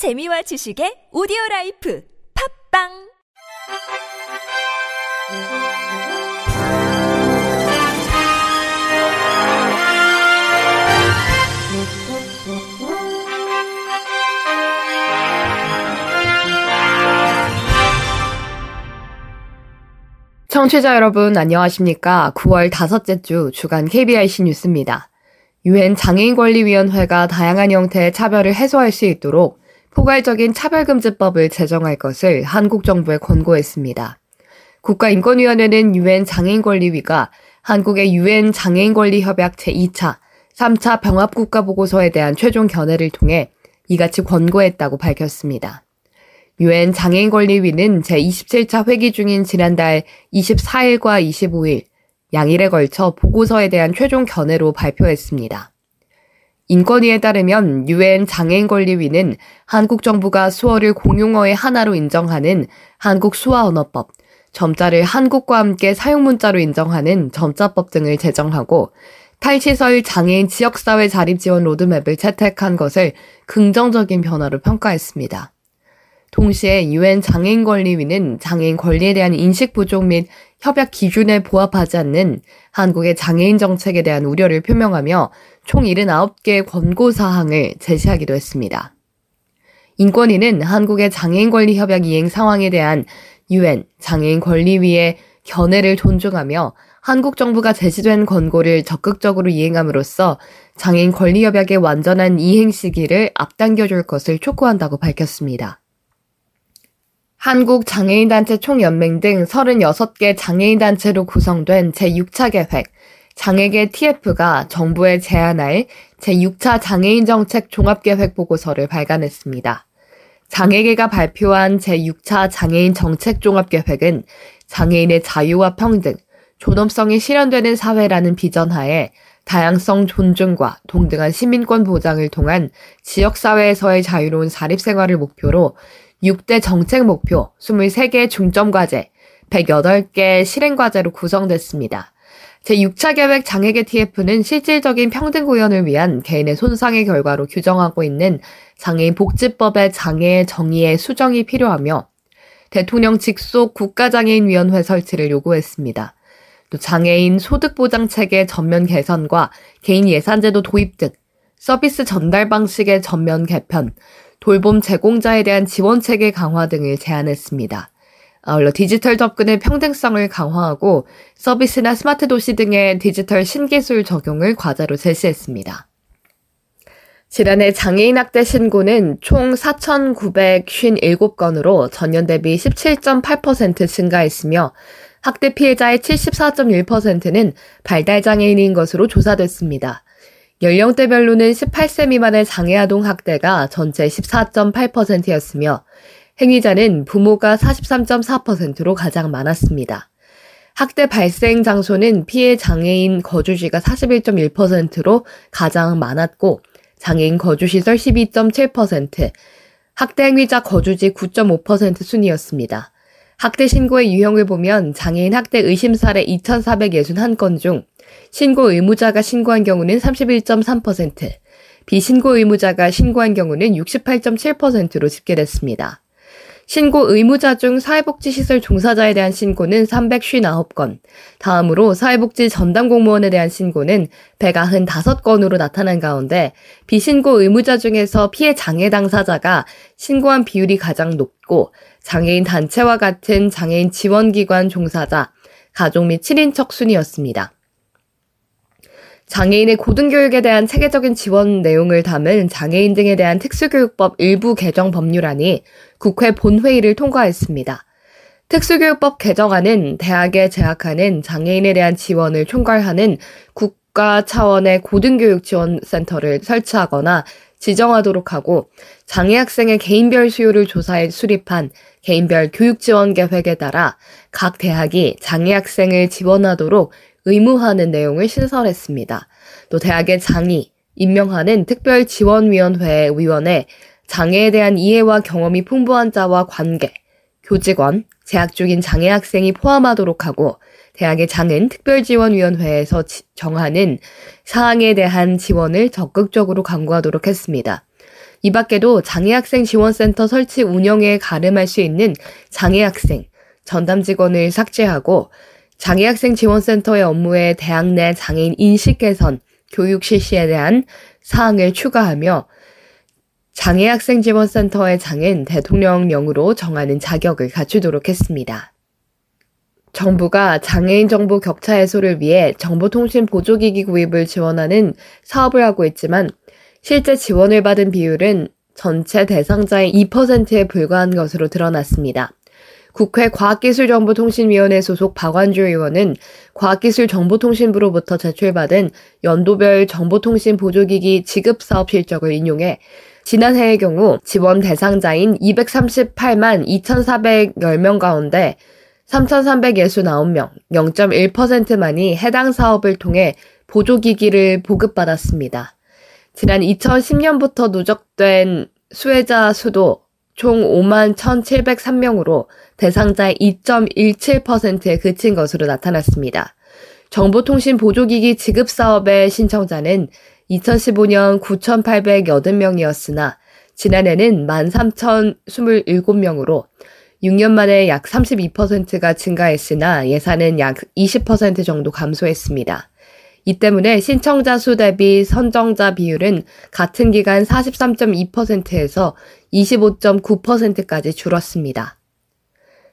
재미와 지식의 오디오 라이프 팝빵 청취자 여러분 안녕하십니까? 9월 다섯째 주 주간 KBIC 뉴스입니다. 유엔 장애인 권리위원회가 다양한 형태의 차별을 해소할 수 있도록 포괄적인 차별금지법을 제정할 것을 한국 정부에 권고했습니다. 국가인권위원회는 유엔 장애인권리위가 한국의 유엔 장애인권리협약 제2차, 3차 병합국가 보고서에 대한 최종 견해를 통해 이같이 권고했다고 밝혔습니다. 유엔 장애인권리위는 제27차 회기 중인 지난달 24일과 25일 양일에 걸쳐 보고서에 대한 최종 견해로 발표했습니다. 인권위에 따르면 유엔 장애인 권리위는 한국 정부가 수어를 공용어의 하나로 인정하는 한국 수화 언어법, 점자를 한국과 함께 사용 문자로 인정하는 점자법 등을 제정하고 탈시설 장애인 지역사회 자립 지원 로드맵을 채택한 것을 긍정적인 변화로 평가했습니다. 동시에 유엔 장애인 권리위는 장애인 권리에 대한 인식 부족 및 협약 기준에 부합하지 않는 한국의 장애인 정책에 대한 우려를 표명하며 총 79개의 권고 사항을 제시하기도 했습니다. 인권위는 한국의 장애인 권리 협약 이행 상황에 대한 유엔 장애인 권리위의 견해를 존중하며 한국 정부가 제시된 권고를 적극적으로 이행함으로써 장애인 권리 협약의 완전한 이행 시기를 앞당겨 줄 것을 촉구한다고 밝혔습니다. 한국장애인단체 총연맹 등 36개 장애인단체로 구성된 제6차 계획, 장애계 TF가 정부에 제안할 제6차 장애인 정책 종합계획 보고서를 발간했습니다. 장애계가 발표한 제6차 장애인 정책 종합계획은 장애인의 자유와 평등, 존엄성이 실현되는 사회라는 비전 하에 다양성 존중과 동등한 시민권 보장을 통한 지역사회에서의 자유로운 사립생활을 목표로 6대 정책 목표 23개 중점 과제, 108개 실행 과제로 구성됐습니다. 제6차 계획 장애계 TF는 실질적인 평등 구현을 위한 개인의 손상의 결과로 규정하고 있는 장애인 복지법의 장애 정의의 수정이 필요하며 대통령 직속 국가장애인위원회 설치를 요구했습니다. 또 장애인 소득보장 체계 전면 개선과 개인 예산제도 도입 등 서비스 전달 방식의 전면 개편, 돌봄 제공자에 대한 지원 체계 강화 등을 제안했습니다. 아울러 디지털 접근의 평등성을 강화하고 서비스나 스마트 도시 등의 디지털 신기술 적용을 과제로 제시했습니다. 지난해 장애인 학대 신고는 총 4,957건으로 전년 대비 17.8% 증가했으며 학대 피해자의 74.1%는 발달 장애인인 것으로 조사됐습니다. 연령대별로는 18세 미만의 장애아동 학대가 전체 14.8%였으며 행위자는 부모가 43.4%로 가장 많았습니다. 학대 발생 장소는 피해 장애인 거주지가 41.1%로 가장 많았고 장애인 거주시설 12.7%, 학대 행위자 거주지 9.5% 순이었습니다. 학대 신고의 유형을 보면 장애인 학대 의심 사례 2,461건 중 신고 의무자가 신고한 경우는 31.3%, 비신고 의무자가 신고한 경우는 68.7%로 집계됐습니다. 신고 의무자 중 사회복지시설 종사자에 대한 신고는 359건, 다음으로 사회복지 전담 공무원에 대한 신고는 195건으로 나타난 가운데 비신고 의무자 중에서 피해 장애 당사자가 신고한 비율이 가장 높고 장애인 단체와 같은 장애인 지원기관 종사자, 가족 및 7인척 순이었습니다. 장애인의 고등교육에 대한 체계적인 지원 내용을 담은 장애인 등에 대한 특수교육법 일부 개정 법률안이 국회 본회의를 통과했습니다. 특수교육법 개정안은 대학에 재학하는 장애인에 대한 지원을 총괄하는 국가 차원의 고등교육 지원센터를 설치하거나 지정하도록 하고 장애 학생의 개인별 수요를 조사해 수립한 개인별 교육 지원 계획에 따라 각 대학이 장애 학생을 지원하도록 의무화하는 내용을 신설했습니다. 또 대학의 장이 임명하는 특별지원위원회 위원회 장애에 대한 이해와 경험이 풍부한 자와 관계, 교직원, 재학 중인 장애 학생이 포함하도록 하고 대학의 장은 특별지원위원회에서 정하는 사항에 대한 지원을 적극적으로 강구하도록 했습니다. 이 밖에도 장애학생 지원센터 설치 운영에 가름할 수 있는 장애학생, 전담 직원을 삭제하고 장애학생 지원센터의 업무에 대학 내 장애인 인식 개선, 교육 실시에 대한 사항을 추가하며 장애학생 지원센터의 장은 대통령령으로 정하는 자격을 갖추도록 했습니다. 정부가 장애인 정보 격차 해소를 위해 정보통신 보조기기 구입을 지원하는 사업을 하고 있지만 실제 지원을 받은 비율은 전체 대상자의 2%에 불과한 것으로 드러났습니다. 국회 과학기술정보통신위원회 소속 박완주 의원은 과학기술정보통신부로부터 제출받은 연도별 정보통신 보조기기 지급사업 실적을 인용해 지난해의 경우 지원 대상자인 238만 2,410명 가운데 3,369명, 0.1%만이 해당 사업을 통해 보조기기를 보급받았습니다. 지난 2010년부터 누적된 수혜자 수도 총 5만 1,703명으로 대상자의 2.17%에 그친 것으로 나타났습니다. 정보통신 보조기기 지급 사업의 신청자는 2015년 9,880명이었으나 지난해는 13,027명으로 6년 만에 약 32%가 증가했으나 예산은 약 20% 정도 감소했습니다. 이 때문에 신청자 수 대비 선정자 비율은 같은 기간 43.2%에서 25.9%까지 줄었습니다.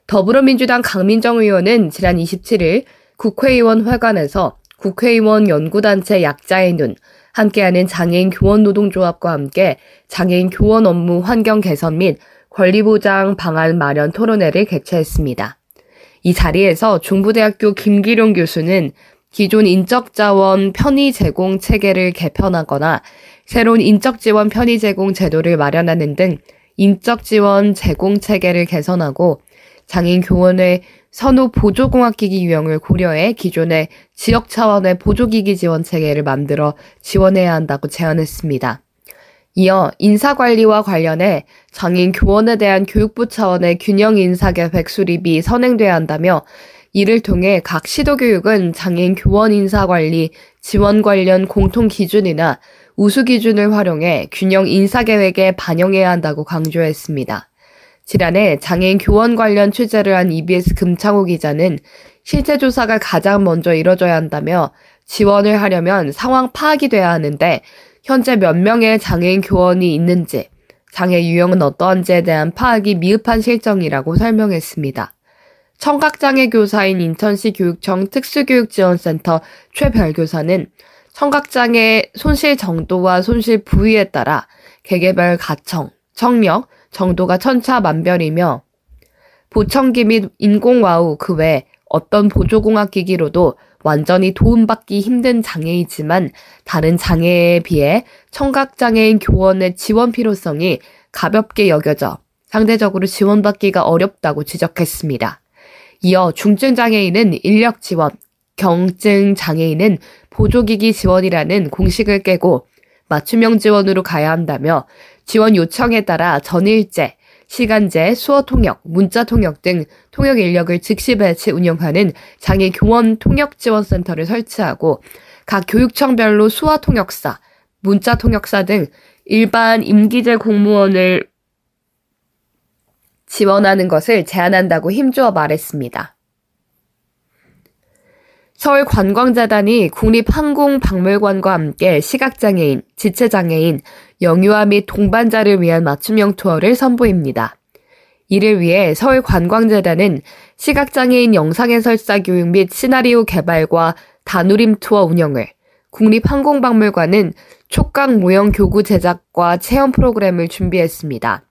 더불어민주당 강민정 의원은 지난 27일 국회의원 회관에서 국회의원 연구단체 약자의 눈, 함께하는 장애인 교원 노동조합과 함께 장애인 교원 업무 환경 개선 및 권리보장 방안 마련 토론회를 개최했습니다. 이 자리에서 중부대학교 김기룡 교수는 기존 인적자원 편의 제공 체계를 개편하거나 새로운 인적지원 편의 제공 제도를 마련하는 등 인적지원 제공 체계를 개선하고 장애인 교원의 선호 보조공학기기 유형을 고려해 기존의 지역 차원의 보조기기 지원 체계를 만들어 지원해야 한다고 제안했습니다. 이어 인사관리와 관련해 장애인 교원에 대한 교육부 차원의 균형 인사계획 수립이 선행돼야 한다며 이를 통해 각 시도교육은 장애인 교원 인사관리, 지원 관련 공통 기준이나 우수 기준을 활용해 균형 인사계획에 반영해야 한다고 강조했습니다. 지난해 장애인 교원 관련 취재를 한 EBS 금창호 기자는 실태 조사가 가장 먼저 이뤄져야 한다며 지원을 하려면 상황 파악이 돼야 하는데 현재 몇 명의 장애인 교원이 있는지, 장애 유형은 어떠한지에 대한 파악이 미흡한 실정이라고 설명했습니다. 청각장애 교사인 인천시 교육청 특수교육지원센터 최별 교사는 청각장애 손실 정도와 손실 부위에 따라 개개별 가청, 청력, 정도가 천차만별이며 보청기 및 인공와우 그 외 어떤 보조공학 기기로도 완전히 도움받기 힘든 장애이지만 다른 장애에 비해 청각장애인 교원의 지원 필요성이 가볍게 여겨져 상대적으로 지원받기가 어렵다고 지적했습니다. 이어 중증장애인은 인력 지원, 경증 장애인은 보조기기 지원이라는 공식을 깨고 맞춤형 지원으로 가야 한다며 지원 요청에 따라 전일제, 시간제, 수어 통역, 문자 통역 등 통역 인력을 즉시 배치 운영하는 장애 교원 통역 지원 센터를 설치하고 각 교육청별로 수어 통역사, 문자 통역사 등 일반 임기제 공무원을 지원하는 것을 제안한다고 힘주어 말했습니다. 서울관광재단이 국립항공박물관과 함께 시각장애인, 지체장애인, 영유아 및 동반자를 위한 맞춤형 투어를 선보입니다. 이를 위해 서울관광재단은 시각장애인 영상해설사 교육 및 시나리오 개발과 다누림 투어 운영을, 국립항공박물관은 촉각 모형 교구 제작과 체험 프로그램을 준비했습니다.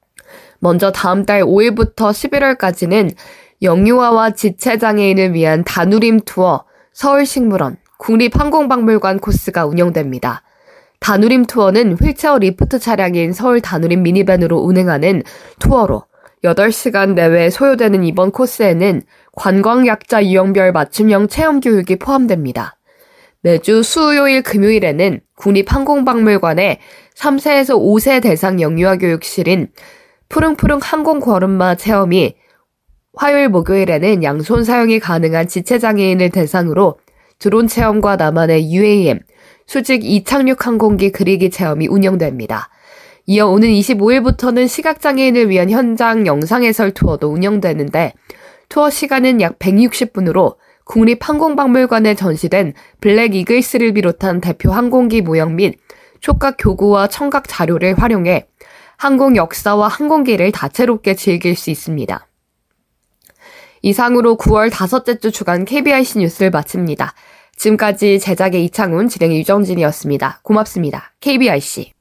먼저 다음 달 5일부터 11월까지는 영유아와 지체장애인을 위한 다누림 투어, 서울식물원, 국립항공박물관 코스가 운영됩니다. 다누림 투어는 휠체어 리프트 차량인 서울 다누림 미니밴으로 운행하는 투어로 8시간 내외 소요되는 이번 코스에는 관광약자 유형별 맞춤형 체험 교육이 포함됩니다. 매주 수요일 금요일에는 국립항공박물관의 3세에서 5세 대상 영유아 교육실인 푸릉푸릉 항공 걸음마 체험이 화요일 목요일에는 양손 사용이 가능한 지체장애인을 대상으로 드론 체험과 나만의 UAM, 수직 이착륙 항공기 그리기 체험이 운영됩니다. 이어 오는 25일부터는 시각장애인을 위한 현장 영상 해설 투어도 운영되는데 투어 시간은 약 160분으로 국립항공박물관에 전시된 블랙 이글스를 비롯한 대표 항공기 모형 및 촉각 교구와 청각 자료를 활용해 항공 역사와 항공기를 다채롭게 즐길 수 있습니다. 이상으로 9월 다섯째 주 주간 KBIC 뉴스를 마칩니다. 지금까지 제작의 이창훈, 진행의 유정진이었습니다. 고맙습니다. KBIC.